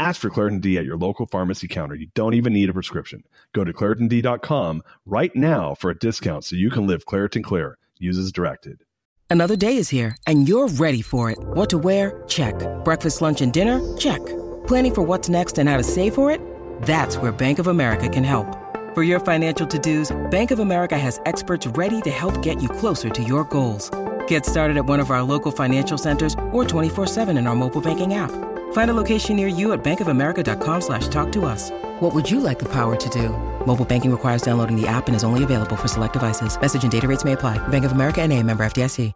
Ask for Claritin D at your local pharmacy counter. You don't even need a prescription. Go to ClaritinD.com right now for a discount so you can live Claritin Clear. Use as directed. Another day is here, and you're ready for it. What to wear? Check. Breakfast, lunch, and dinner? Check. Planning for what's next and how to save for it? That's where Bank of America can help. For your financial to-dos, Bank of America has experts ready to help get you closer to your goals. Get started at one of our local financial centers or 24-7 in our mobile banking app. Find a location near you at bankofamerica.com slash talk to us. What would you like the power to do? Mobile banking requires downloading the app and is only available for select devices. Message and data rates may apply. Bank of America and a member FDIC.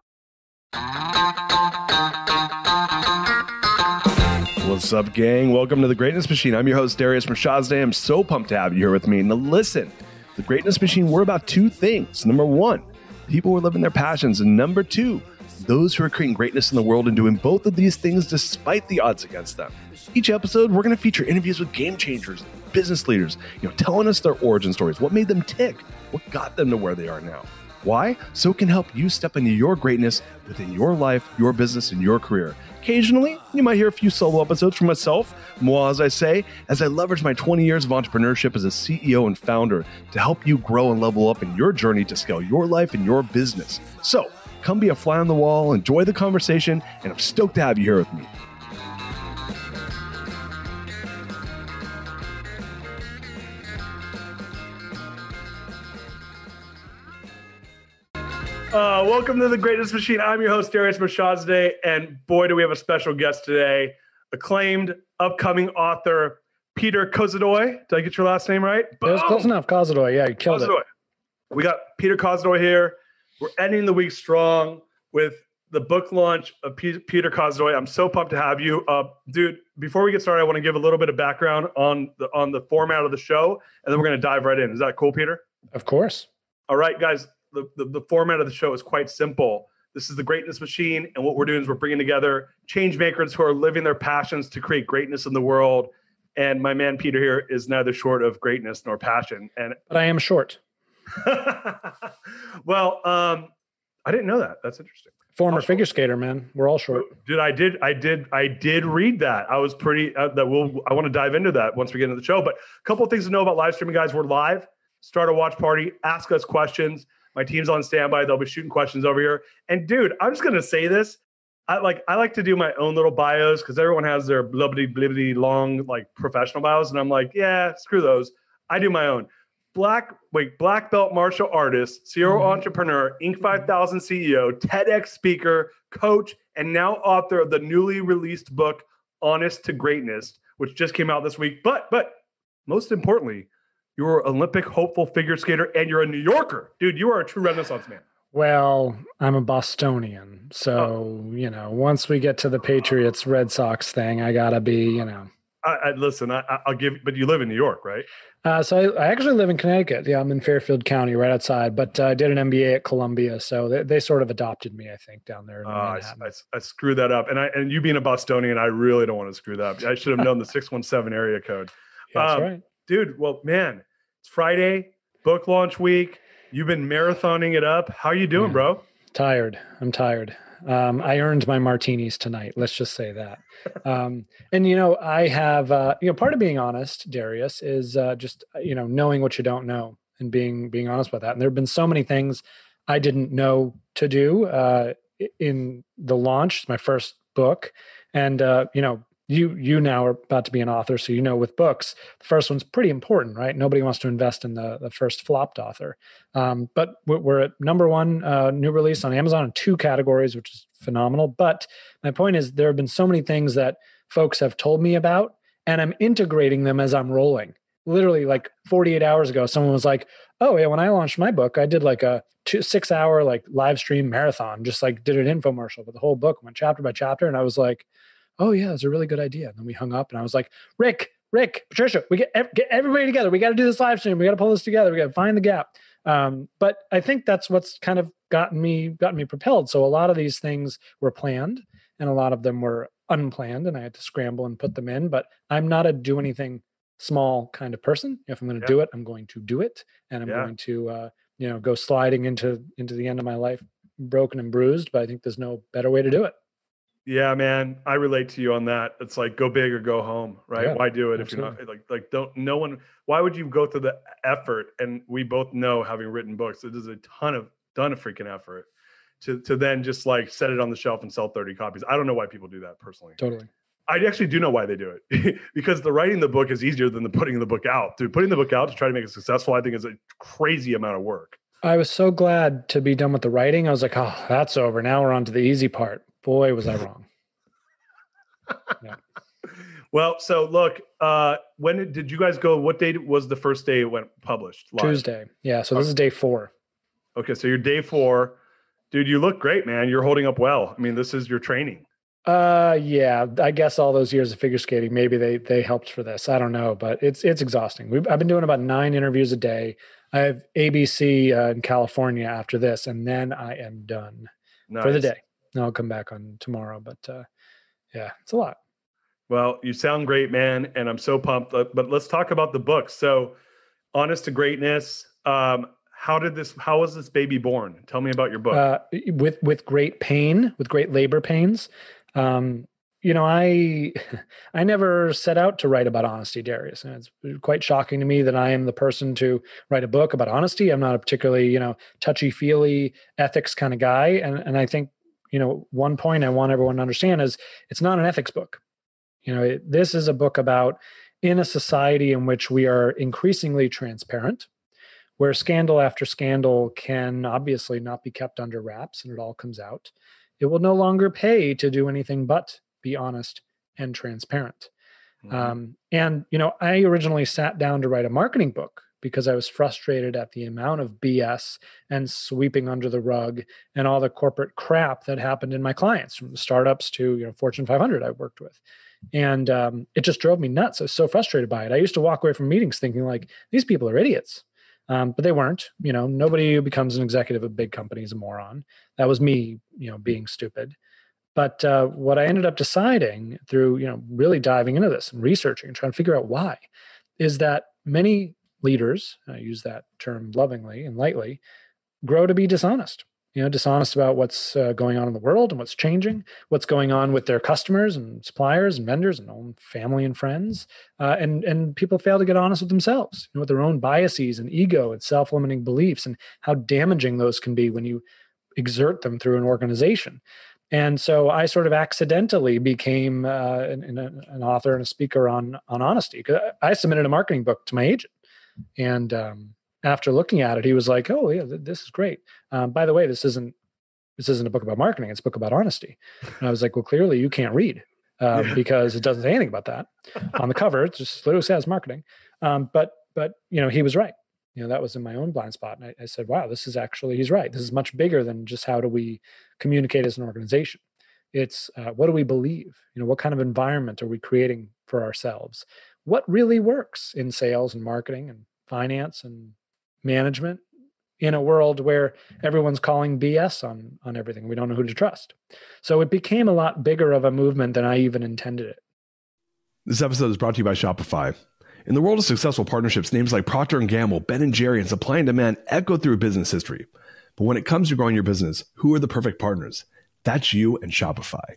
What's up, gang? Welcome to the Greatness Machine. I'm your host, Darius Mirshahzadeh. I'm so pumped to have you here with me. Now, listen, the Greatness Machine, we're about two things. Number one, people who are living their passions. And number two, those who are creating greatness in the world and doing both of these things despite the odds against them. Each episode, we're going to feature interviews with game changers, business leaders, you know, telling us their origin stories, what made them tick, what got them to where they are now. Why? So it can help you step into your greatness within your life, your business, and your career. Occasionally, you might hear a few solo episodes from myself, moi, as I say, as I leverage my 20 years of entrepreneurship as a CEO and founder to help you grow and level up in your journey to scale your life and your business. So, come be a fly on the wall, enjoy the conversation, and I'm stoked to have you here with me. Uh, welcome to the Greatness Machine. I'm your host, Darius Mirshahzadeh, and boy, do we have a special guest today. Acclaimed upcoming author, Peter Kozodoy. Did I get your last name right? It was close enough. Kozodoy. Yeah, you killed Kozodoy. it. We got Peter Kozodoy here. We're ending the week strong with the book launch of P- Peter Kozodoy. I'm so pumped to have you, uh, dude. Before we get started, I want to give a little bit of background on the on the format of the show, and then we're going to dive right in. Is that cool, Peter? Of course. All right, guys. The, the, the format of the show is quite simple. This is the Greatness Machine, and what we're doing is we're bringing together change makers who are living their passions to create greatness in the world. And my man Peter here is neither short of greatness nor passion. And But I am short. well, um, I didn't know that. That's interesting. Former figure skater, man. We're all short. Dude, I did, I did, I did read that. I was pretty. Uh, that we'll. I want to dive into that once we get into the show. But a couple of things to know about live streaming, guys. We're live. Start a watch party. Ask us questions. My team's on standby. They'll be shooting questions over here. And dude, I'm just gonna say this. I like I like to do my own little bios because everyone has their blibbity blibbity long like professional bios, and I'm like, yeah, screw those. I do my own. Black wait, black belt martial artist, serial Mhm. entrepreneur, Inc. 5000 CEO, TEDx speaker, coach, and now author of the newly released book Honest to Greatness, which just came out this week. But but most importantly, you're an Olympic hopeful figure skater and you're a New Yorker. Dude, you are a true Renaissance man. Well, I'm a Bostonian. So, you know, once we get to the Patriots Red Sox thing, I got to be, you know. I, I listen, I, I- I'll give but you live in New York, right? Uh, so I, I actually live in Connecticut. Yeah, I'm in Fairfield County, right outside, but uh, I did an MBA at Columbia. So they, they sort of adopted me, I think, down there. In Uh, I, I, screwed that up. And I and you being a Bostonian, I really don't want to screw that up. I should have known the 617 area code. Yeah, that's um, right. Dude, well, man, it's Friday, book launch week. You've been marathoning it up. How are you doing, Yeah. bro? Tired. I'm tired. Um, I earned my martinis tonight. Let's just say that. Um, and you know, I have uh, you know, part of being honest, Darius, is uh, just uh, you know knowing what you don't know and being being honest about that. And there have been so many things I didn't know to do uh, in the launch, my first book, and uh, you know. You you now are about to be an author, so you know with books, the first one's pretty important, right? Nobody wants to invest in the the first flopped author. Um, but we're, at number one uh, new release on Amazon in two categories, which is phenomenal. But my point is, there have been so many things that folks have told me about, and I'm integrating them as I'm rolling. Literally, like 48 hours ago, someone was like, "Oh yeah, when I launched my book, I did like a two, six hour like live stream marathon, just like did an infomercial, but the whole book went chapter by chapter." And I was like, "Oh yeah, that's a really good idea." And then we hung up, and I was like, "Rick, Rick, Patricia, we get, get everybody together. We got to do this live stream. We got to pull this together. We got to find the gap. Um, but I think that's what's kind of gotten me gotten me propelled. So a lot of these things were planned, and a lot of them were unplanned, and I had to scramble and put them in. But I'm not a do anything small kind of person. If I'm going to yeah. do it, I'm going to do it, and I'm yeah. going to uh, you know go sliding into into the end of my life broken and bruised. But I think there's no better way to do it. Yeah, man, I relate to you on that. It's like go big or go home, right? Yeah, why do it absolutely. if you're not like like don't no one why would you go through the effort and we both know having written books it is a ton of ton of freaking effort to to then just like set it on the shelf and sell 30 copies. I don't know why people do that personally. Totally. I actually do know why they do it because the writing the book is easier than the putting the book out. Dude, putting the book out to try to make it successful, I think is a crazy amount of work. I was so glad to be done with the writing. I was like, oh, that's over. Now we're on to the easy part. Boy, was I wrong yeah. Well, so look, uh, when did, did you guys go? What date was the first day it went published? Live? Tuesday. Yeah. So this is day four. Okay. So you're day four. Dude, you look great, man. You're holding up well. I mean, this is your training. Uh yeah, I guess all those years of figure skating maybe they they helped for this. I don't know, but it's it's exhausting. We've, I've been doing about 9 interviews a day. I have ABC uh, in California after this and then I am done nice. for the day. I'll come back on tomorrow, but uh yeah, it's a lot. Well, you sound great, man, and I'm so pumped. But let's talk about the book. So, honest to greatness. Um, how did this? How was this baby born? Tell me about your book. Uh, with with great pain, with great labor pains. Um, you know, I I never set out to write about honesty, Darius. And it's quite shocking to me that I am the person to write a book about honesty. I'm not a particularly, you know, touchy feely ethics kind of guy. And and I think you know, one point I want everyone to understand is it's not an ethics book. You know, it, this is a book about in a society in which we are increasingly transparent, where scandal after scandal can obviously not be kept under wraps and it all comes out. It will no longer pay to do anything but be honest and transparent. Mm-hmm. Um, and, you know, I originally sat down to write a marketing book because I was frustrated at the amount of BS and sweeping under the rug and all the corporate crap that happened in my clients, from the startups to you know Fortune 500 I worked with, and um, it just drove me nuts. I was so frustrated by it. I used to walk away from meetings thinking like these people are idiots, um, but they weren't. You know, nobody who becomes an executive of big company is a moron. That was me, you know, being stupid. But uh, what I ended up deciding through you know really diving into this and researching and trying to figure out why is that many leaders, I use that term lovingly and lightly, grow to be dishonest. You know, dishonest about what's uh, going on in the world and what's changing, what's going on with their customers and suppliers and vendors and own family and friends, uh, and and people fail to get honest with themselves, you know, with their own biases and ego and self-limiting beliefs, and how damaging those can be when you exert them through an organization. And so I sort of accidentally became uh, an, an, author and a speaker on on honesty. Because I submitted a marketing book to my agent and um, after looking at it, he was like, "Oh yeah, th- this is great." Um, by the way, this isn't this isn't a book about marketing; it's a book about honesty. And I was like, "Well, clearly you can't read um, yeah. because it doesn't say anything about that on the cover. It just literally says marketing." Um, but but you know, he was right. You know, that was in my own blind spot, and I, I said, "Wow, this is actually he's right. This is much bigger than just how do we communicate as an organization." It's uh, what do we believe? You know, what kind of environment are we creating for ourselves? What really works in sales and marketing and finance and management in a world where everyone's calling BS on on everything. We don't know who to trust. So it became a lot bigger of a movement than I even intended it. This episode is brought to you by Shopify. In the world of successful partnerships, names like Procter & Gamble, Ben & Jerry, and Supply and Demand echo through business history. But when it comes to growing your business, who are the perfect partners? That's you and Shopify.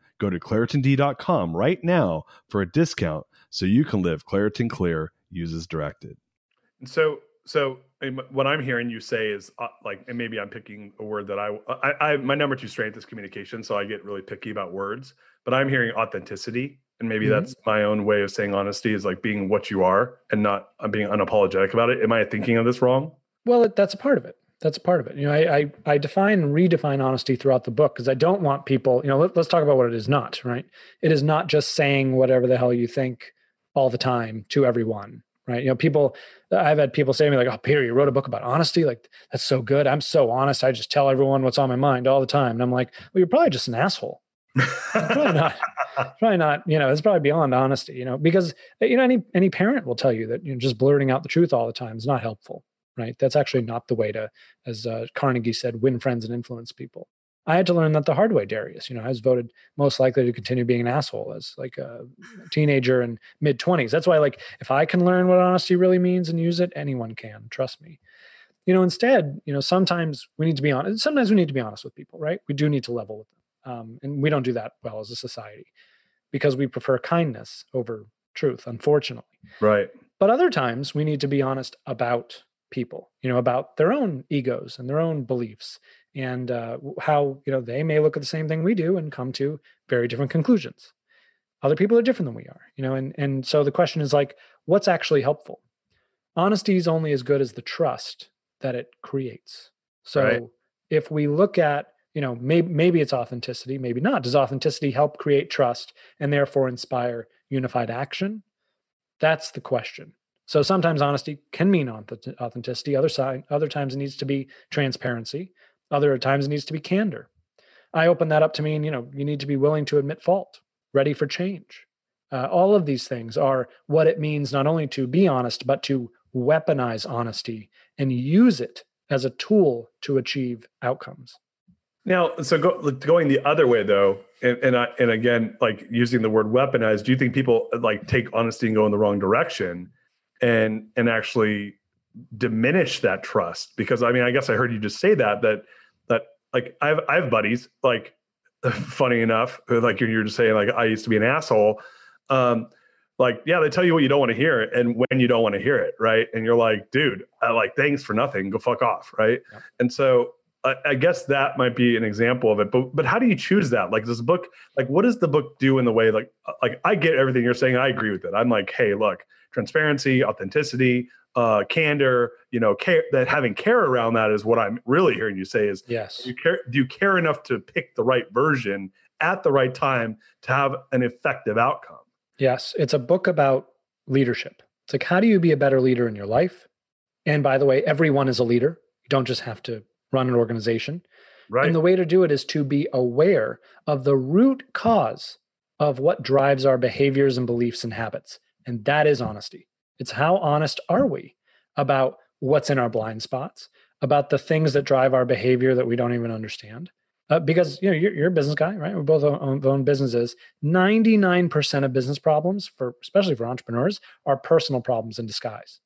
Go to ClaritinD.com right now for a discount so you can live Claritin Clear, uses as directed. So, so what I'm hearing you say is uh, like, and maybe I'm picking a word that I, I, I, my number two strength is communication, so I get really picky about words. But I'm hearing authenticity, and maybe mm-hmm. that's my own way of saying honesty is like being what you are and not uh, being unapologetic about it. Am I thinking of this wrong? Well, that's a part of it that's part of it. You know, I I, I define and redefine honesty throughout the book because I don't want people. You know, let, us talk about what it is not. Right? It is not just saying whatever the hell you think all the time to everyone. Right? You know, people. I've had people say to me like, "Oh, Peter, you wrote a book about honesty. Like, that's so good. I'm so honest. I just tell everyone what's on my mind all the time." And I'm like, "Well, you're probably just an asshole." probably not. Probably not. You know, it's probably beyond honesty. You know, because you know any any parent will tell you that you know just blurting out the truth all the time is not helpful right? That's actually not the way to, as uh, Carnegie said, win friends and influence people. I had to learn that the hard way, Darius. You know, I was voted most likely to continue being an asshole as like a teenager and mid 20s. That's why, like, if I can learn what honesty really means and use it, anyone can. Trust me. You know, instead, you know, sometimes we need to be honest. Sometimes we need to be honest with people, right? We do need to level with them. Um, and we don't do that well as a society because we prefer kindness over truth, unfortunately. Right. But other times we need to be honest about people you know about their own egos and their own beliefs and uh, how you know they may look at the same thing we do and come to very different conclusions. Other people are different than we are you know and and so the question is like what's actually helpful? Honesty is only as good as the trust that it creates. So right. if we look at you know maybe maybe it's authenticity maybe not. Does authenticity help create trust and therefore inspire unified action? That's the question so sometimes honesty can mean authenticity. Other side, other times it needs to be transparency. Other times it needs to be candor. I open that up to mean, you know, you need to be willing to admit fault, ready for change. Uh, all of these things are what it means not only to be honest, but to weaponize honesty and use it as a tool to achieve outcomes. Now, so go, going the other way though, and and, I, and again, like using the word weaponize, do you think people like take honesty and go in the wrong direction? And and actually diminish that trust because i mean i guess i heard you just say that that that like i have i have buddies like funny enough like you're, you're just saying like i used to be an asshole. Um like yeah they tell you what you don't want to hear and when you don't want to hear it right? And you're like dude I like thanks for nothing. Go fuck off right? Yeah. and so I, I guess that might be an example of it but but how do you choose that like does the book like what does the book do in the way like like i get everything you're saying i agree with it i'm like hey look transparency, authenticity, uh, candor, you know, care that having care around that is what I'm really hearing you say is yes. You care, do you care enough to pick the right version at the right time to have an effective outcome? Yes. It's a book about leadership. It's like, how do you be a better leader in your life? And by the way, everyone is a leader. You don't just have to run an organization. Right. And the way to do it is to be aware of the root cause of what drives our behaviors and beliefs and habits. And that is honesty. It's how honest are we about what's in our blind spots, about the things that drive our behavior that we don't even understand. Uh, because you know you're, you're, a business guy, right? We both own, own businesses. Ninety nine percent of business problems, for especially for entrepreneurs, are personal problems in disguise.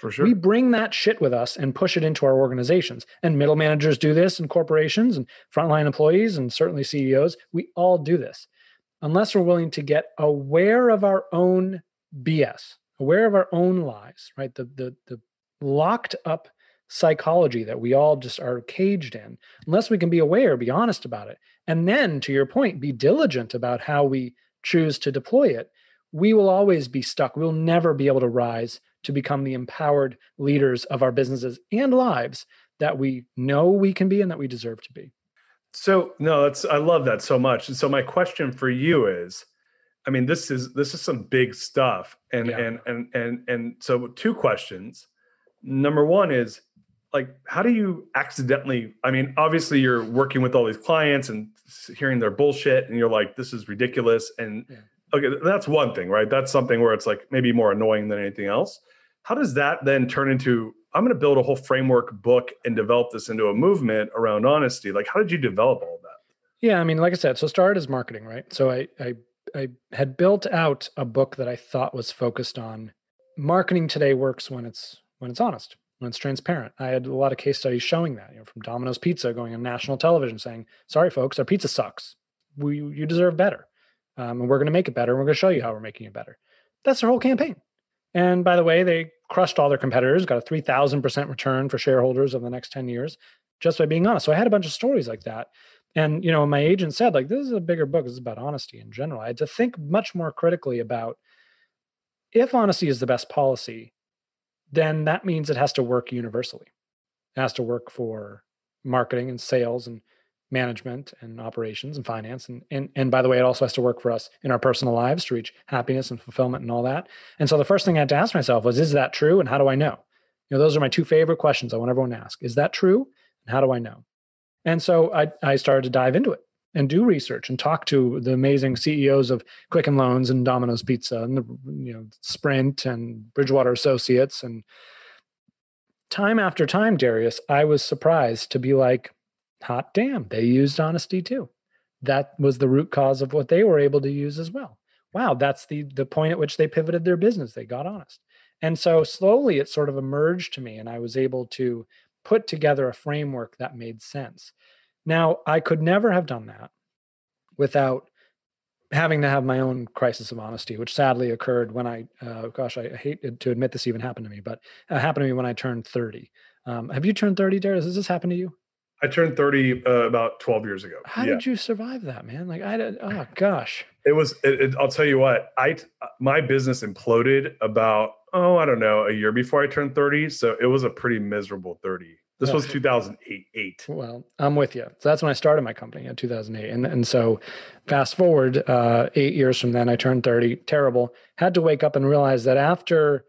For sure. We bring that shit with us and push it into our organizations. And middle managers do this and corporations and frontline employees and certainly CEOs. We all do this. Unless we're willing to get aware of our own BS, aware of our own lies, right? The the the locked up psychology that we all just are caged in, unless we can be aware, be honest about it, and then to your point, be diligent about how we choose to deploy it, we will always be stuck. We'll never be able to rise to become the empowered leaders of our businesses and lives that we know we can be and that we deserve to be. So no, that's I love that so much. And so my question for you is, I mean, this is this is some big stuff. And yeah. and and and and so two questions. Number one is like how do you accidentally i mean obviously you're working with all these clients and hearing their bullshit and you're like this is ridiculous and yeah. okay that's one thing right that's something where it's like maybe more annoying than anything else how does that then turn into i'm going to build a whole framework book and develop this into a movement around honesty? Like how did you develop all that? Yeah i mean like i said so started as marketing right? So i i i had built out a book that i thought was focused on marketing today works when it's when it's honest when it's transparent. I had a lot of case studies showing that you know from domino's pizza going on national television saying sorry folks our pizza sucks. We you deserve better. Um, and we're going to make it better and we're going to show you how we're making it better. That's their whole campaign. And by the way, they crushed all their competitors, got a 3000% return for shareholders over the next 10 years just by being honest. So I had a bunch of stories like that. And, you know, my agent said, like, this is a bigger book. This is about honesty in general. I had to think much more critically about if honesty is the best policy, then that means it has to work universally. It has to work for marketing and sales and management and operations and finance. And, and and by the way it also has to work for us in our personal lives to reach happiness and fulfillment and all that. And so the first thing i had to ask myself was is that true? And how do i know? You know those are my two favorite questions i want everyone to ask. Is that true? And how do i know? And so i i started to dive into it and do research and talk to the amazing ceos of quicken loans and domino's pizza and the you know sprint and bridgewater associates. And time after time darius i was surprised to be like hot damn, they used honesty too. That was the root cause of what they were able to use as well. Wow, that's the the point at which they pivoted their business. They got honest. And so slowly it sort of emerged to me and I was able to put together a framework that made sense. Now, I could never have done that without having to have my own crisis of honesty, which sadly occurred when I, uh, gosh, I hate to admit this even happened to me, but it happened to me when I turned 30. Um, have you turned 30, Darius? Has this happened to you? I turned 30 uh, about 12 years ago. How yeah. did you survive that, man? Like I did, oh gosh. It was it, it, I'll tell you what, I my business imploded about oh, I don't know, a year before I turned 30, so it was a pretty miserable 30. This was 2008. Eight. Well, I'm with you. So that's when I started my company in 2008. And and so fast forward uh 8 years from then I turned 30, terrible. Had to wake up and realize that after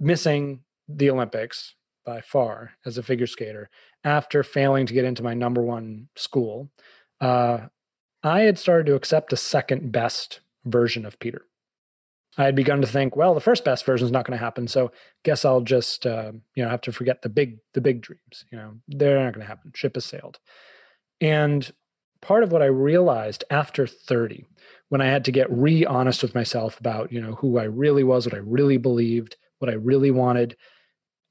missing the Olympics by far as a figure skater after failing to get into my number one school, uh, I had started to accept a second best version of Peter. I had begun to think, well, the first best version is not going to happen, so guess I'll just uh, you know have to forget the big the big dreams. You know, they're not going to happen. Ship has sailed. And part of what I realized after 30, when I had to get re-honest with myself about you know who I really was, what I really believed, what I really wanted,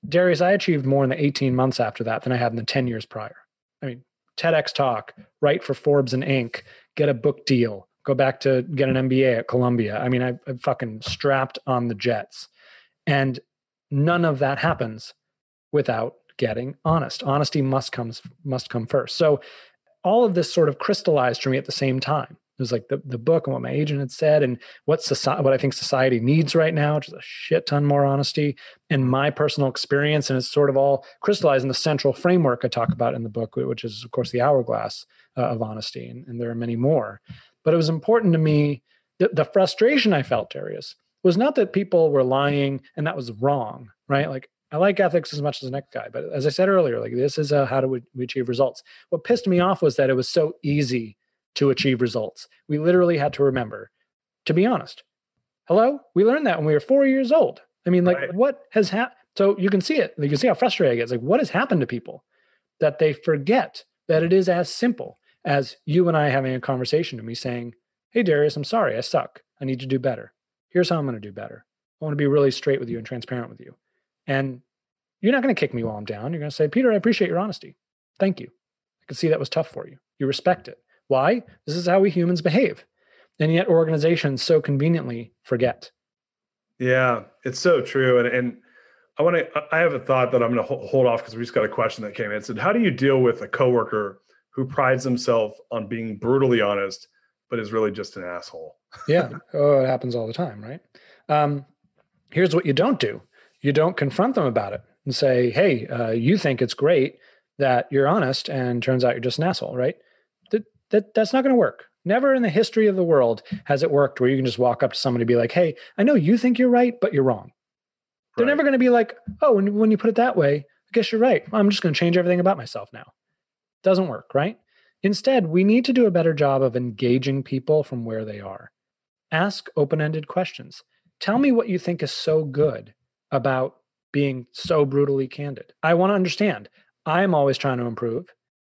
Darius, I achieved more in the 18 months after that than I had in the 10 years prior. I mean, TEDx talk, write for Forbes and Inc., get a book deal, go back to get an MBA at Columbia. I mean, I, I fucking strapped on the jets. And none of that happens without getting honest. Honesty must comes must come first. So all of this sort of crystallized for me at the same time. It was like the, the book and what my agent had said and what society, what I think society needs right now, which is a shit ton more honesty and my personal experience. And it's sort of all crystallized in the central framework I talk about in the book, which is of course the hourglass uh, of honesty. And, and, there are many more, but it was important to me. The, the frustration I felt, Darius, was not that people were lying and that was wrong, right? Like I like ethics as much as the next guy, but as I said earlier, like this is a, how do we achieve results? What pissed me off was that it was so easy to achieve results. We literally had to remember, to be honest. Hello, we learned that when we were four years old. I mean, like, right. what has happened? So you can see it. You can see how frustrated frustrating it is. Like, what has happened to people that they forget that it is as simple as you and I having a conversation and me saying, Hey, Darius, I'm sorry, I suck. I need to do better. Here's how I'm going to do better. I want to be really straight with you and transparent with you. And you're not going to kick me while I'm down. You're going to say, Peter, I appreciate your honesty. Thank you. I can see that was tough for you. You respect it. Why? This is how we humans behave. And yet organizations so conveniently forget. Yeah, it's so true. And, and I want to, I have a thought that I'm going to hold off because we just got a question that came in. It said, How do you deal with a coworker who prides himself on being brutally honest, but is really just an asshole? yeah. Oh, it happens all the time, right? Um, here's what you don't do you don't confront them about it and say, Hey, uh, you think it's great that you're honest, and turns out you're just an asshole, right? That that's not going to work. Never in the history of the world has it worked where you can just walk up to somebody and be like, "Hey, I know you think you're right, but you're wrong." They're never going to be like, "Oh, when when you put it that way, I guess you're right. I'm just going to change everything about myself now." Doesn't work, right? Instead, we need to do a better job of engaging people from where they are. Ask open-ended questions. Tell me what you think is so good about being so brutally candid. I want to understand. I'm always trying to improve.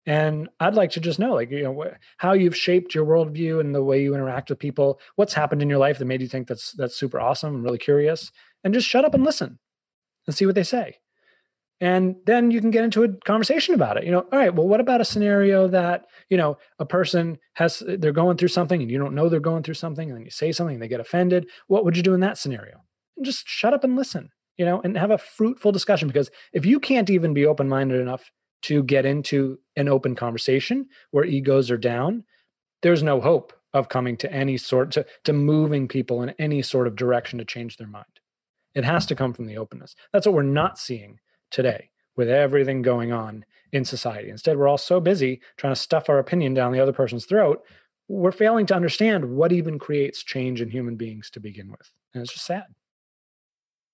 And I'd like to just know, like, you know, how you've shaped your worldview and the way you interact with people. What's happened in your life that made you think that's that's super awesome? I'm really curious. And just shut up and listen and see what they say. And then you can get into a conversation about it. You know, all right, well, what about a scenario that, you know, a person has they're going through something and you don't know they're going through something, and then you say something and they get offended. What would you do in that scenario? And just shut up and listen, you know, and have a fruitful discussion. Because if you can't even be open-minded enough to get into an open conversation where egos are down, there's no hope of coming to any sort to, to moving people in any sort of direction to change their mind. It has to come from the openness. That's what we're not seeing today with everything going on in society. Instead, we're all so busy trying to stuff our opinion down the other person's throat, we're failing to understand what even creates change in human beings to begin with. And it's just sad.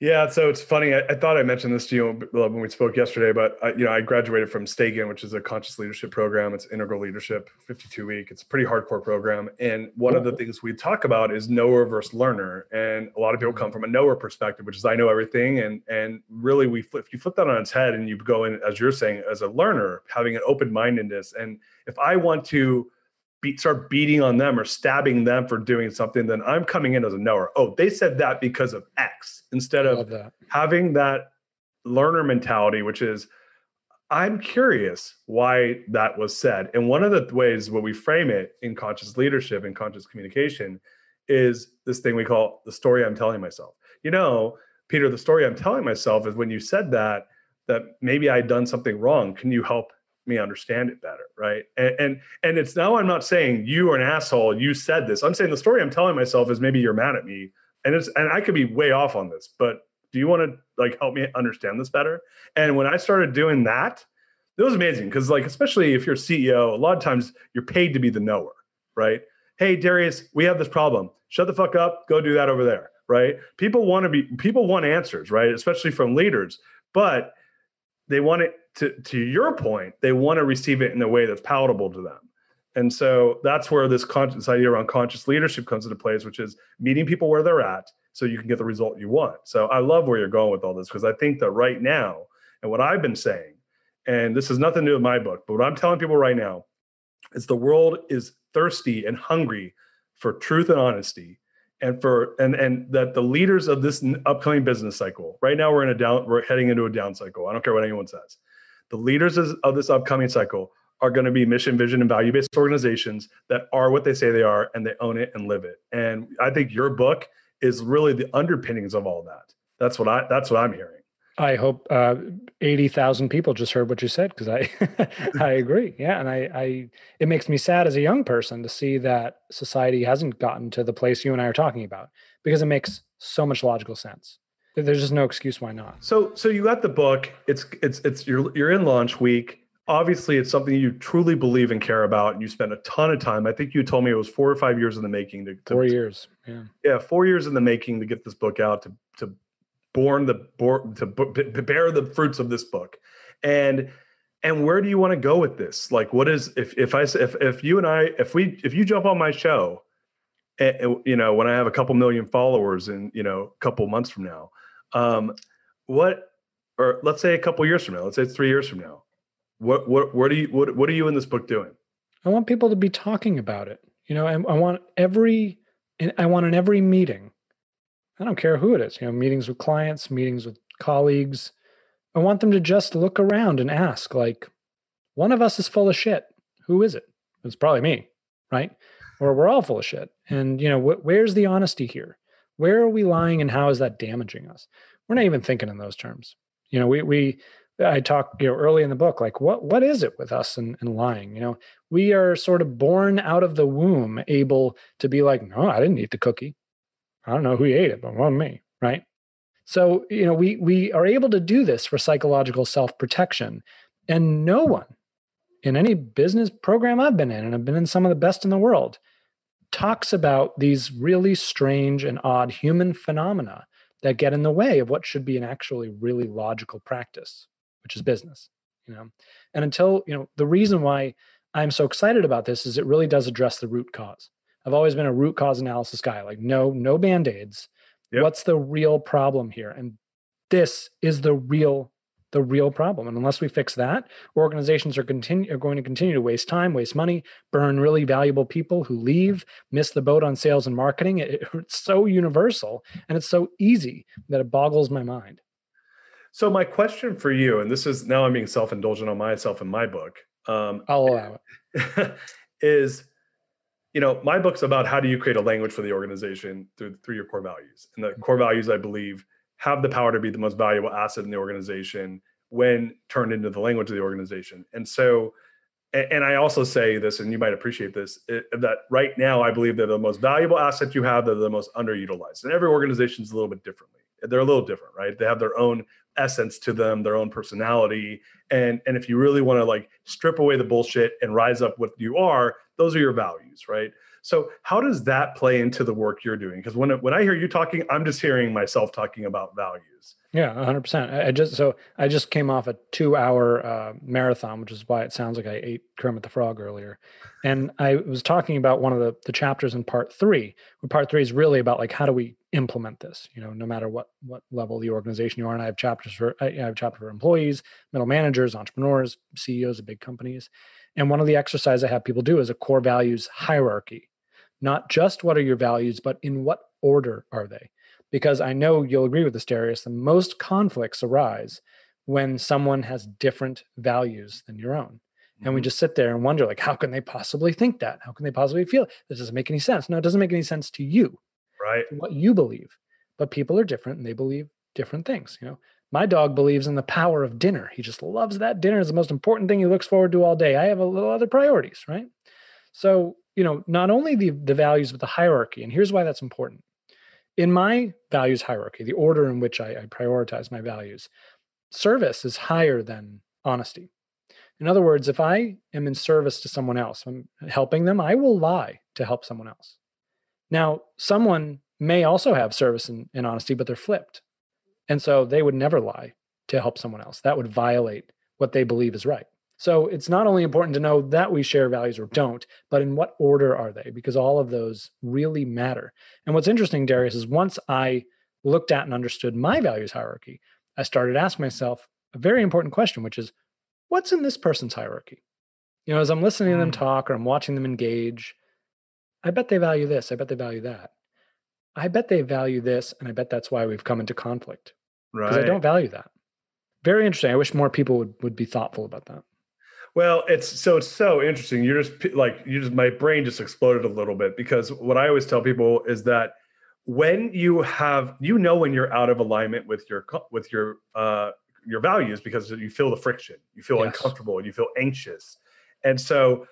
Yeah, so it's funny. I, I, thought I mentioned this to you uh, when we spoke yesterday, but I, you know, I graduated from Stagen, which is a conscious leadership program. It's integral leadership, 52 week. It's a pretty hardcore program. And one of the mm-hmm. things we talk about is knower versus learner. And a lot of people come mm-hmm. from a knower perspective, which is I know everything. And and really, we flip, if you flip that on its head and you go in as you're saying as a learner, having an open mindedness. And if I want to beat, start beating on them or stabbing them for doing something, then I'm coming in as a knower. Oh, they said that because of X instead of that. having that learner mentality, which is I'm curious why that was said. And one of the ways what we frame it in conscious leadership and conscious communication is this thing we call the story I'm telling myself. You know, Peter, the story I'm telling myself is when you said that, that maybe I'd done something wrong. Can you help me understand it better right? And, and and it's now i'm not saying you are an asshole you said this. I'm saying the story i'm telling myself is maybe you're mad at me and it's and i could be way off on this but do you want to like help me understand this better? And when i started doing that it was amazing because like especially if you're ceo a lot of times you're paid to be the knower right? Hey darius we have this problem. Shut the fuck up go do that over there right? People want to be people want answers right? Especially from leaders but they want it to to your point, they want to receive it in a way that's palatable to them. And so that's where this conscious idea around conscious leadership comes into place, which is meeting people where they're at so you can get the result you want. So I love where you're going with all this because I think that right now, and what I've been saying, and this is nothing new in my book, but what I'm telling people right now is the world is thirsty and hungry for truth and honesty and for and and that the leaders of this upcoming business cycle right now we're in a down we're heading into a down cycle i don't care what anyone says the leaders of this upcoming cycle are going to be mission vision and value based organizations that are what they say they are and they own it and live it and i think your book is really the underpinnings of all that that's what i that's what i'm hearing I hope uh, eighty thousand people just heard what you said because I I agree. Yeah, and I, I it makes me sad as a young person to see that society hasn't gotten to the place you and I are talking about because it makes so much logical sense. There's just no excuse why not. So so you got the book. It's it's it's you're you're in launch week. Obviously, it's something you truly believe and care about, and you spent a ton of time. I think you told me it was four or five years in the making. To, to four years, yeah, yeah, four years in the making to get this book out to to born the born to bear the fruits of this book and and where do you want to go with this like what is if if i if, if you and i if we if you jump on my show and, eh, eh, you know when i have a couple million followers in you know a couple months from now um what or let's say a couple years from now let's say it's three years from now what what what are you what, what are you in this book doing i want people to be talking about it you know i, I want every i want in every meeting I don't care who it is, you know, meetings with clients, meetings with colleagues. I want them to just look around and ask, like, one of us is full of shit. Who is it? It's probably me, right? Or we're all full of shit. And, you know, wh- where's the honesty here? Where are we lying and how is that damaging us? We're not even thinking in those terms. You know, we, we, I talk, you know, early in the book, like what, what is it with us and, and lying? You know, we are sort of born out of the womb, able to be like, no, I didn't eat the cookie. I don't know who ate it, but it wasn't me, right? So, you know, we we are able to do this for psychological self-protection. And no one in any business program I've been in, and I've been in some of the best in the world, talks about these really strange and odd human phenomena that get in the way of what should be an actually really logical practice, which is business. You know, and until, you know, the reason why I'm so excited about this is it really does address the root cause. I've always been a root cause analysis guy. Like, no, no band aids. Yep. What's the real problem here? And this is the real the real problem. And unless we fix that, organizations are continue are going to continue to waste time, waste money, burn really valuable people who leave, miss the boat on sales and marketing. It, it's so universal and it's so easy that it boggles my mind. So my question for you, and this is now I'm being self-indulgent on myself in my book. Um, I'll allow it. is you know, my book's about how do you create a language for the organization through through your core values. And the core values, I believe, have the power to be the most valuable asset in the organization when turned into the language of the organization. And so, and I also say this, and you might appreciate this, that right now I believe they're the most valuable asset you have. They're the most underutilized, and every organization is a little bit differently. They're a little different, right? They have their own essence to them, their own personality, and and if you really want to like strip away the bullshit and rise up what you are, those are your values, right? So how does that play into the work you're doing? Because when when I hear you talking, I'm just hearing myself talking about values. Yeah, 100. percent I just so I just came off a two hour uh, marathon, which is why it sounds like I ate Kermit the Frog earlier, and I was talking about one of the the chapters in part three. Part three is really about like how do we implement this? You know, no matter what what level the organization you are. And I have chapters for I have chapter for employees, middle managers, entrepreneurs, CEOs of big companies, and one of the exercises I have people do is a core values hierarchy. Not just what are your values, but in what order are they? Because I know you'll agree with this, Darius, the most conflicts arise when someone has different values than your own. Mm-hmm. And we mm-hmm. just sit there and wonder, like, how can they possibly think that? How can they possibly feel? This doesn't make any sense. No, it doesn't make any sense to you. Right. What you believe. But people are different and they believe different things. You know, my dog believes in the power of dinner. He just loves that dinner is the most important thing he looks forward to all day. I have a little other priorities, right? So, you know, not only the, the values, but the hierarchy. And here's why that's important. In my values hierarchy, the order in which I, I prioritize my values, service is higher than honesty. In other words, if I am in service to someone else, I'm helping them, I will lie to help someone else. Now, someone may also have service and, and honesty, but they're flipped. And so they would never lie to help someone else. That would violate what they believe is right. So it's not only important to know that we share values or don't, but in what order are they? Because all of those really matter. And what's interesting, Darius, is once I looked at and understood my values hierarchy, I started asking myself a very important question, which is what's in this person's hierarchy? You know, as I'm listening to them hmm. talk or I'm watching them engage, I bet they value this. I bet they value that. I bet they value this, and I bet that's why we've come into conflict Right. because I don't value that. Very interesting. I wish more people would would be thoughtful about that. Well, it's so it's so interesting. You're just like you just my brain just exploded a little bit because what I always tell people is that when you have you know when you're out of alignment with your with your uh your values because you feel the friction, you feel Yes. uncomfortable, and you feel anxious, and so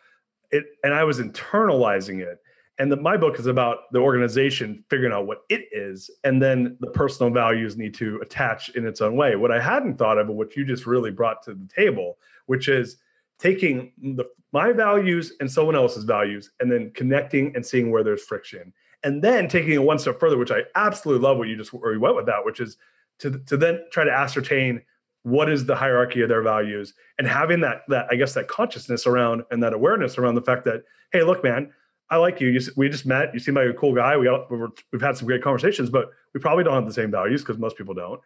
it and I was internalizing it. And the, my book is about the organization figuring out what it is, and then the personal values need to attach in its own way. What I hadn't thought of, and what you just really brought to the table, which is taking the, my values and someone else's values and then connecting and seeing where there's friction. And then taking it one step further which i absolutely love what you just where you went with that which is to, to then try to ascertain what is the hierarchy of their values and having that that i guess that consciousness around and that awareness around the fact that hey look man i like you, you we just met. You seem like a cool guy. We we're, we've had some great conversations but we probably don't have the same values because most people don't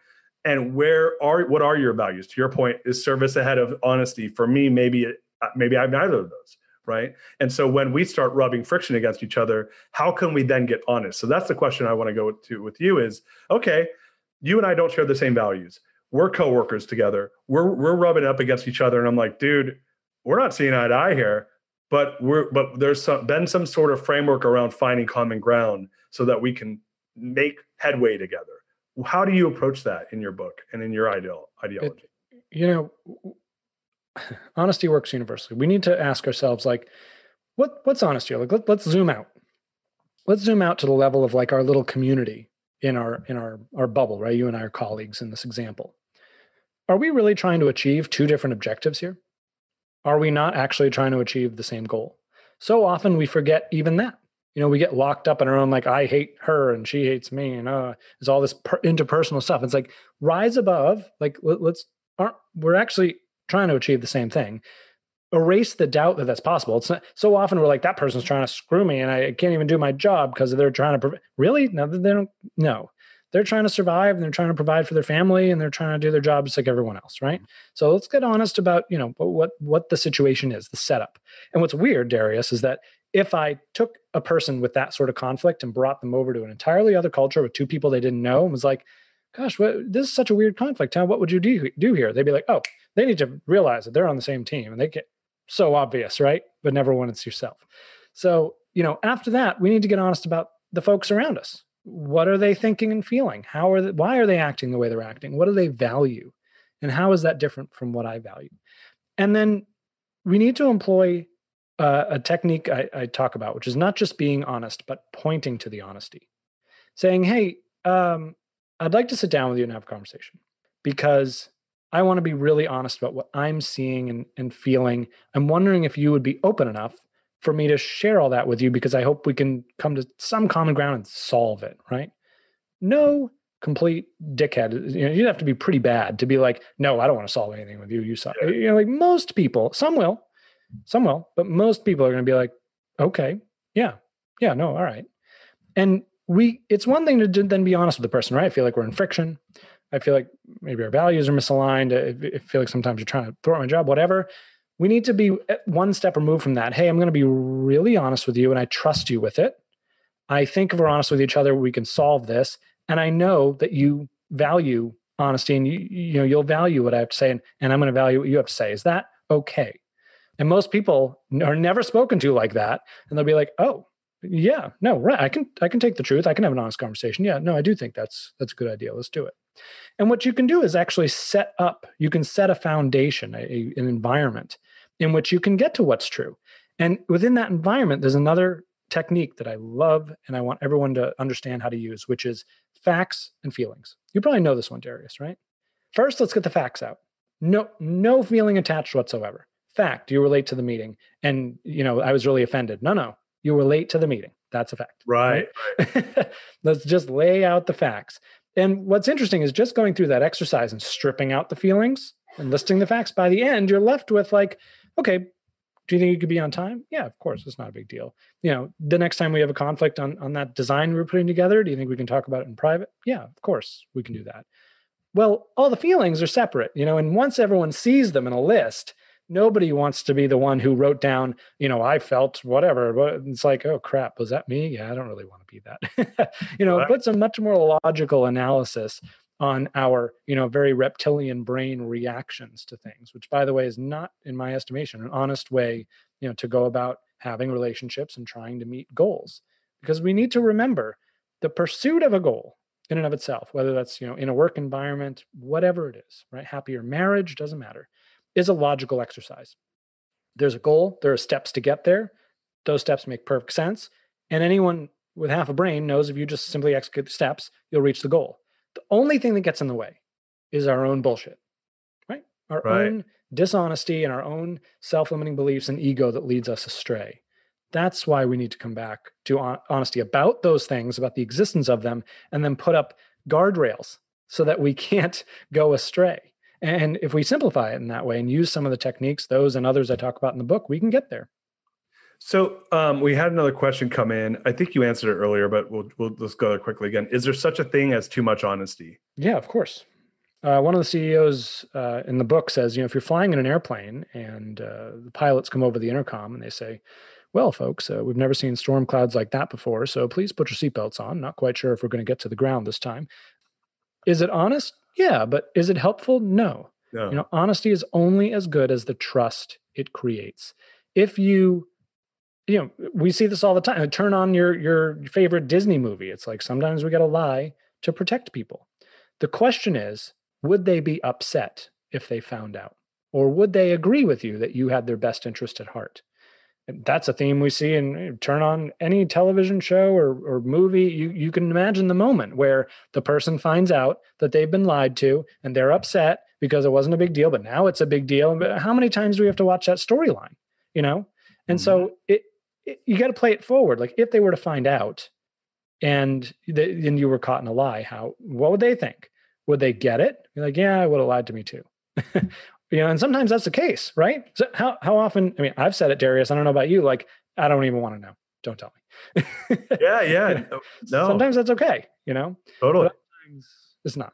and where are what are your values? To your point is service ahead of honesty? For me maybe uh, maybe i have neither of those right? And so when we start rubbing friction against each other how can we then get honest? So that's the question i want to go to with you is okay you and i don't share the same values. We're coworkers together. We're we're rubbing up against each other. And i'm like dude we're not seeing eye to eye here but we're but there's some, been some sort of framework around finding common ground so that we can make headway together how do you approach that in your book and in your ideal ideology? You know, honesty works universally. We need to ask ourselves, like, what what's honesty? Like, let, let's zoom out. Let's zoom out to the level of like our little community in our in our our bubble, right? You and I are colleagues in this example. Are we really trying to achieve two different objectives here? Are we not actually trying to achieve the same goal? So often we forget even that. You know, we get locked up in our own like I hate her and she hates me, and uh, there's all this per- interpersonal stuff. It's like rise above. Like let, let's aren't we're actually trying to achieve the same thing. Erase the doubt that that's possible. It's not, so often we're like that person's trying to screw me, and I can't even do my job because they're trying to. Prov- really? No, they don't. No, they're trying to survive and they're trying to provide for their family and they're trying to do their job just like everyone else, right? So let's get honest about you know what what the situation is, the setup. And what's weird, Darius, is that if I took a person with that sort of conflict and brought them over to an entirely other culture with two people they didn't know and was like, gosh, what, this is such a weird conflict. What would you do, do here? They'd be like, oh, they need to realize that they're on the same team and they get so obvious, right? But never when it's yourself. So, you know, after that, we need to get honest about the folks around us. What are they thinking and feeling? How are they, why are they acting the way they're acting? What do they value? And how is that different from what I value? And then we need to employ uh, a technique I, I, talk about, which is not just being honest, but pointing to the honesty, saying, "Hey, um, I'd like to sit down with you and have a conversation because I want to be really honest about what I'm seeing and, and feeling. I'm wondering if you would be open enough for me to share all that with you because I hope we can come to some common ground and solve it. Right? No." complete dickhead you know you'd have to be pretty bad to be like no i don't want to solve anything with you you saw you know like most people some will some will, but most people are going to be like, okay, yeah, yeah, no, all right. And we, it's one thing to then be honest with the person, right? I feel like we're in friction. I feel like maybe our values are misaligned. I feel like sometimes you're trying to throw out my job, whatever. We need to be eh, one step removed from that. Hey, I'm going to be really honest with you and I trust you with it. I think if we're honest with each other, we can solve this. And I know that you value honesty and you, you know, you'll value what I have to say and, and I'm going to value what you have to say. Is that okay? And most people are never spoken to like that. And they'll be like, oh, yeah, no, right. I can I can take the truth. I can have an honest conversation. Yeah, no, I do think that's that's a good idea. Let's do it. And what you can do is actually set up, you can set a foundation, a, an environment in which you can get to what's true. And within that environment, there's another technique that I love and I want everyone to understand how to use, which is facts and feelings. You probably know this one, Darius, right? First, let's get the facts out. No, no feeling attached whatsoever fact you were late to the meeting. And you know i was really offended. No no you were late to the meeting. That's a fact right, right? let's just lay out the facts. And what's interesting is just going through that exercise and stripping out the feelings and listing the facts by the end you're left with like okay do you think you could be on time? Yeah of course it's not a big deal. You know the next time we have a conflict on on that design we're putting together do you think we can talk about it in private? Yeah of course we can do that. Well all the feelings are separate you know and once everyone sees them in a list nobody wants to be the one who wrote down, you know, I felt whatever. But it's like, oh crap, was that me? Yeah, I don't really want to be that. you know, right. it puts a much more logical analysis on our, you know, very reptilian brain reactions to things, which by the way is not, in my estimation, an honest way, you know, to go about having relationships and trying to meet goals. Because we need to remember the pursuit of a goal in and of itself, whether that's, you know, in a work environment, whatever it is, right? Happier marriage, doesn't matter is a logical exercise. There's a goal, there are steps to get there. Those steps make perfect sense. And anyone with half a brain knows if you just simply execute the steps, you'll reach the goal. The only thing that gets in the way is our own bullshit, right? Our right. own dishonesty and our own self limiting beliefs and ego that leads us astray. That's why we need to come back to honesty about those things, about the existence of them, and then put up guardrails so that we can't go astray. And if we simplify it in that way and use some of the techniques, those and others I talk about in the book, we can get there. So um, we had another question come in. I think you answered it earlier, but we'll we'll let's go there quickly again. Is there such a thing as too much honesty? Yeah, of course. Uh, one of the CEOs uh, in the book says, you know, if you're flying in an airplane and uh, the pilots come over the intercom and they say, "Well, folks, uh, we've never seen storm clouds like that before, so please put your seatbelts on. Not quite sure if we're going to get to the ground this time." Is it honest? Yeah, but is it helpful? No. no. You know, honesty is only as good as the trust it creates. If you you know, we see this all the time. Turn on your your favorite Disney movie. It's like sometimes we got to lie to protect people. The question is, would they be upset if they found out? Or would they agree with you that you had their best interest at heart? That's a theme we see and turn on any television show or, or movie. You, you can imagine the moment where the person finds out that they've been lied to and they're upset because it wasn't a big deal but now it's a big deal. How many times do we have to watch that storyline you know? And mm-hmm. so it, it you got to play it forward. Like if they were to find out and then you were caught in a lie how what would they think? Would they get it? You're like yeah i would have lied to me too you know and sometimes that's the case right so how, how often i mean i've said it darius i don't know about you like i don't even want to know don't tell me yeah yeah no sometimes that's okay you know totally it's not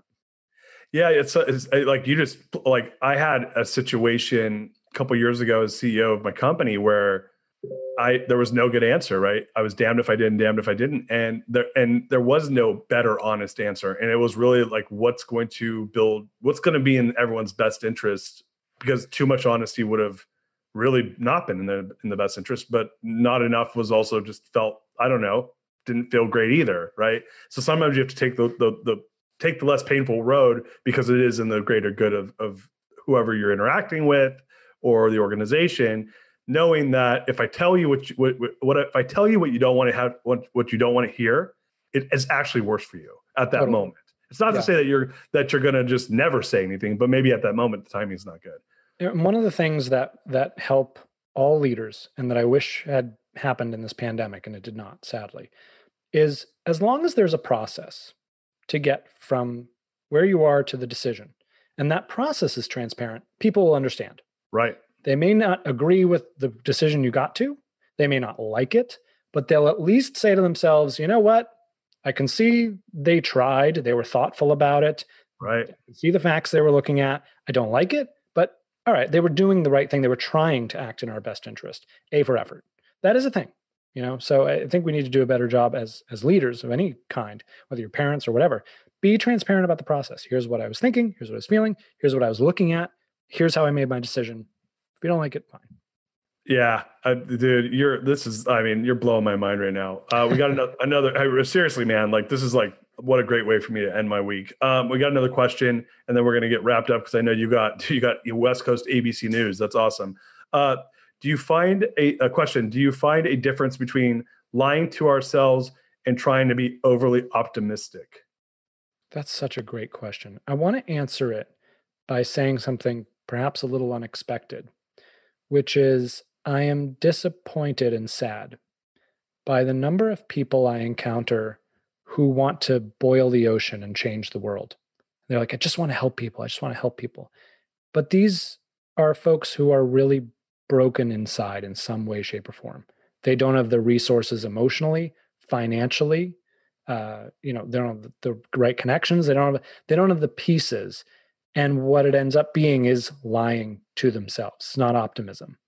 yeah it's, it's like you just like i had a situation a couple years ago as ceo of my company where I there was no good answer, right? I was damned if I did not damned if I didn't. And there and there was no better honest answer. And it was really like what's going to build what's going to be in everyone's best interest because too much honesty would have really not been in the in the best interest, but not enough was also just felt I don't know didn't feel great either, right? So sometimes you have to take the the, the take the less painful road because it is in the greater good of of whoever you're interacting with or the organization knowing that if I tell you what, you, what, what if I tell you what you don't want to have what, what you don't want to hear, it is actually worse for you at that totally. moment. It's not yeah. to say that you're that you're going to just never say anything, but maybe at that moment the timing is not good. And One of the things that that help all leaders and that I wish had happened in this pandemic and it did not, sadly, is as long as there's a process to get from where you are to the decision, and that process is transparent, people will understand. Right. They may not agree with the decision you got to, they may not like it, but they'll at least say to themselves, you know what? I can see they tried, they were thoughtful about it. Right. see the facts they were looking at. I don't like it, but all right, they were doing the right thing. They were trying to act in our best interest. A for effort. That is a thing, you know. So I think we need to do a better job as as leaders of any kind, whether you're parents or whatever. Be transparent about the process. Here's what I was thinking. Here's what I was feeling. Here's what I was looking at. Here's how I made my decision. If you don't like it, fine. Yeah, dude, you're. This is. I mean, you're blowing my mind right now. Uh, we got another. another. Seriously, man. Like this is like what a great way for me to end my week. Um, we got another question, and then we're going to get wrapped up because I know you got you got West Coast ABC News. That's awesome. Uh, do you find a, a question? Do you find a difference between lying to ourselves and trying to be overly optimistic? That's such a great question. I want to answer it by saying something perhaps a little unexpected, which is I am disappointed and sad by the number of people I encounter who want to boil the ocean and change the world. They're like, I just want to help people. I just want to help people. But these are folks who are really broken inside in some way, shape, or form. They don't have the resources emotionally, financially. Uh, you know, they don't have the right connections. They don't have they don't have the pieces. And what it ends up being is lying to themselves. It's not optimism.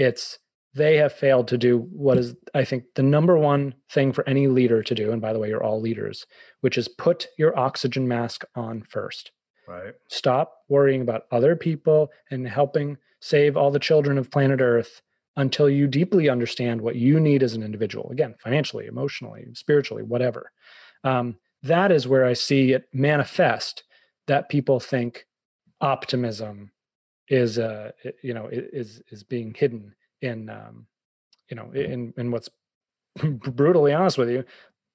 It's they have failed to do what is, I think, the number one thing for any leader to do. And by the way, you're all leaders, which is put your oxygen mask on first. Right. Stop worrying about other people and helping save all the children of planet Earth until you deeply understand what you need as an individual. Again, financially, emotionally, spiritually, whatever. Um, that is where I see it manifest that people think optimism is, uh, you know, is is being hidden in, um, you know, in in what's brutally honest with you,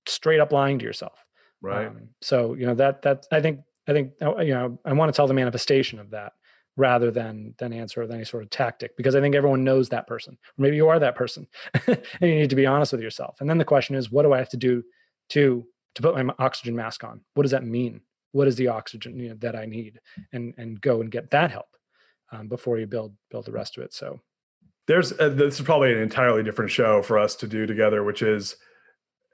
straight up lying to yourself. Right. Um, so you know that that I think I think uh, you know I want to tell the manifestation of that rather than than answer with any sort of tactic because I think everyone knows that person. Or maybe you are that person, and you need to be honest with yourself. And then the question is, what do I have to do to to put my oxygen mask on? What does that mean? What is the oxygen you know, that I need? And and go and get that help um, before you build build the rest of it. So there's uh, this is probably an entirely different show for us to do together, which is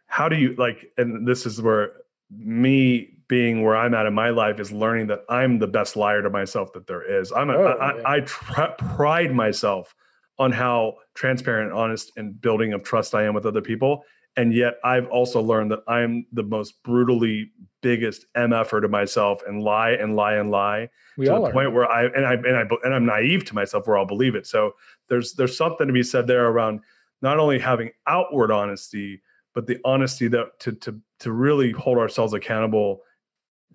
how do you like? And this is where me being where I'm at in my life is learning that I'm the best liar to myself that there is. I'm a, oh, I, yeah. I, I tr- pride myself on how transparent, honest, and building of trust I am with other people. And yet I've also learned that I'm the most brutally biggest MFer to myself and lie and lie and lie we to the are. point where I and I and I and I'm naive to myself where I'll believe it. So there's there's something to be said there around not only having outward honesty, but the honesty that to to to really hold ourselves accountable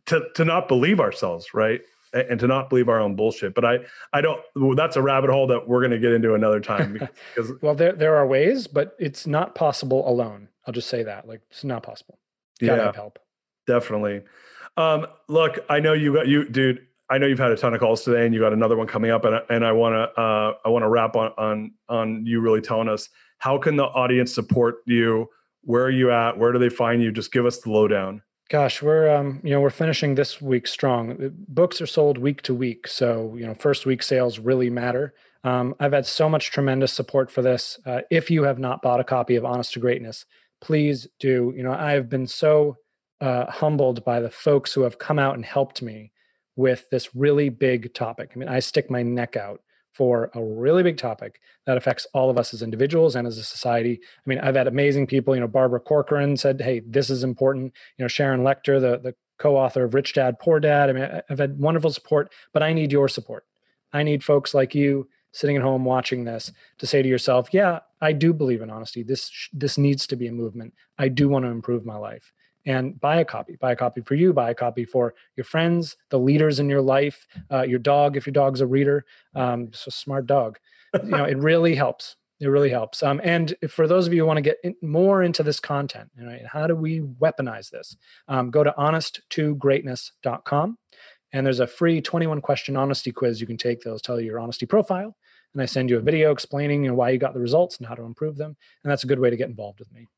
to to not believe ourselves, right? And to not believe our own bullshit. But I I don't. That's a rabbit hole that we're going to get into another time. Because well, there there are ways, but it's not possible alone. I'll just say that. Like it's not possible. You yeah, have help. Definitely. Um, look, I know you got you, dude. I know you've had a ton of calls today, and you got another one coming up, and and I want to uh, I want to wrap on on on you really telling us how can the audience support you. Where are you at? Where do they find you? Just give us the lowdown. Gosh, we're um, you know we're finishing this week strong. Books are sold week to week, so you know first week sales really matter. Um, I've had so much tremendous support for this. Uh, if you have not bought a copy of Honest to Greatness, please do. You know I have been so uh, humbled by the folks who have come out and helped me with this really big topic. I mean, I stick my neck out for a really big topic that affects all of us as individuals and as a society. I mean, I've had amazing people, you know, Barbara Corcoran said, Hey, this is important. You know, Sharon Lechter, the, the co-author of Rich Dad, Poor Dad. I mean, I've had wonderful support, but I need your support. I need folks like you sitting at home watching this to say to yourself, yeah, I do believe in honesty. This, this needs to be a movement. I do want to improve my life and buy a copy. Buy a copy for you, buy a copy for your friends, the leaders in your life, uh, your dog, if your dog's a reader. Um, so smart dog. you know, it really helps. It really helps. Um, and for those of you who want to get in, more into this content, how do we weaponize this? Um, go to honest2greatness.com and there's a free 21 question honesty quiz you can take that'll tell you your honesty profile. And I send you a video explaining you know, why you got the results and how to improve them. And that's a good way to get involved with me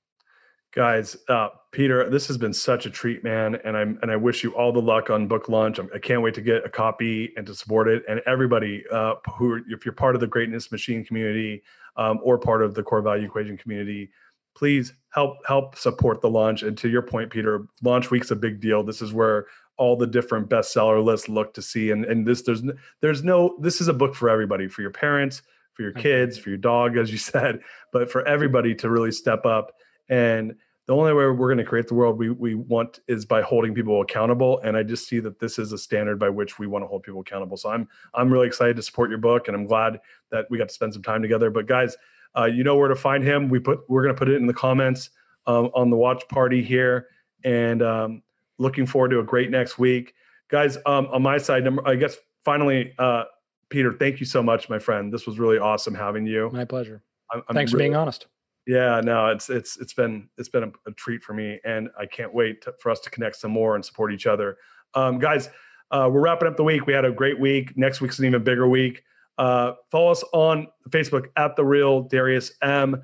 guys uh, peter this has been such a treat man and i'm and i wish you all the luck on book launch I'm, i can not wait to get a copy and to support it. And everybody uh, who if you're part of the greatness machine community um, or part of the core value equation community please help help support the launch and to your point peter launch week's a big deal. This is where all the different bestseller lists look to see. And and this there's there's no this is a book for everybody for your parents for your kids for your dog as you said but for everybody to really step up and the only way we're going to create the world we, we want is by holding people accountable. And I just see that this is a standard by which we want to hold people accountable. So I'm I'm really excited to support your book, and I'm glad that we got to spend some time together. But guys, uh, you know where to find him. We put we're going to put it in the comments um, on the watch party here, and um, looking forward to a great next week, guys. Um, on my side, number I guess finally, uh, Peter, thank you so much, my friend. This was really awesome having you. My pleasure. I'm, I'm Thanks really, for being honest. Yeah, no, it's it's it's been it's been a, a treat for me, and I can't wait to, for us to connect some more and support each other, um, guys. Uh, we're wrapping up the week. We had a great week. Next week's an even bigger week. Uh, follow us on Facebook at the real Darius M.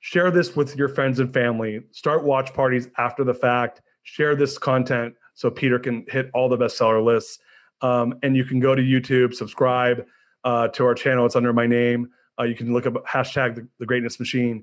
Share this with your friends and family. Start watch parties after the fact. Share this content so Peter can hit all the bestseller lists. Um, and you can go to YouTube, subscribe uh, to our channel. It's under my name. Uh, you can look up hashtag the, the Greatness Machine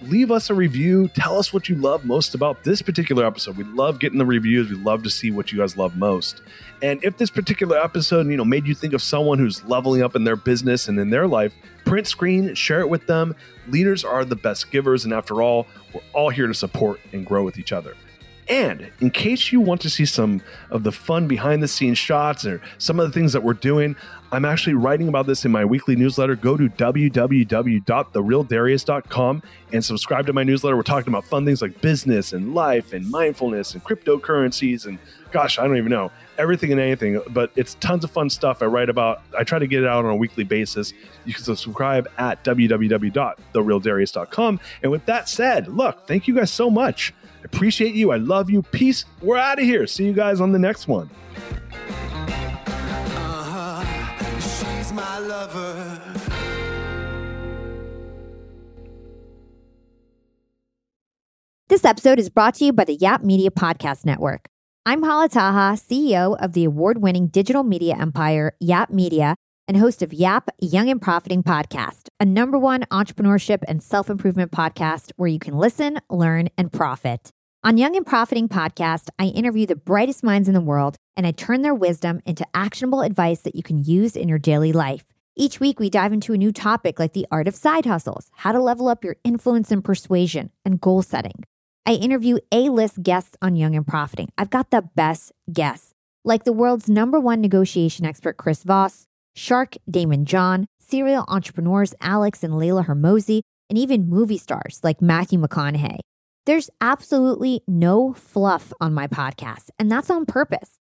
Leave us a review. Tell us what you love most about this particular episode. We love getting the reviews. We love to see what you guys love most. And if this particular episode, you know, made you think of someone who's leveling up in their business and in their life, print screen, share it with them. Leaders are the best givers, and after all, we're all here to support and grow with each other. And in case you want to see some of the fun behind the scenes shots or some of the things that we're doing, I'm actually writing about this in my weekly newsletter. Go to www.therealdarius.com and subscribe to my newsletter. We're talking about fun things like business and life and mindfulness and cryptocurrencies and gosh, I don't even know everything and anything, but it's tons of fun stuff I write about. I try to get it out on a weekly basis. You can subscribe at www.therealdarius.com. And with that said, look, thank you guys so much. I appreciate you. I love you. Peace. We're out of here. See you guys on the next one. My lover. This episode is brought to you by the Yap Media Podcast Network. I'm Hala Taha, CEO of the award winning digital media empire, Yap Media, and host of Yap Young and Profiting Podcast, a number one entrepreneurship and self improvement podcast where you can listen, learn, and profit. On Young and Profiting Podcast, I interview the brightest minds in the world and I turn their wisdom into actionable advice that you can use in your daily life. Each week, we dive into a new topic like the art of side hustles, how to level up your influence and persuasion, and goal setting. I interview A list guests on Young and Profiting. I've got the best guests, like the world's number one negotiation expert, Chris Voss, Shark Daymond John, serial entrepreneurs Alex and Leila Hormozi, and even movie stars like Matthew McConaughey. There's absolutely no fluff on my podcast, and that's on purpose.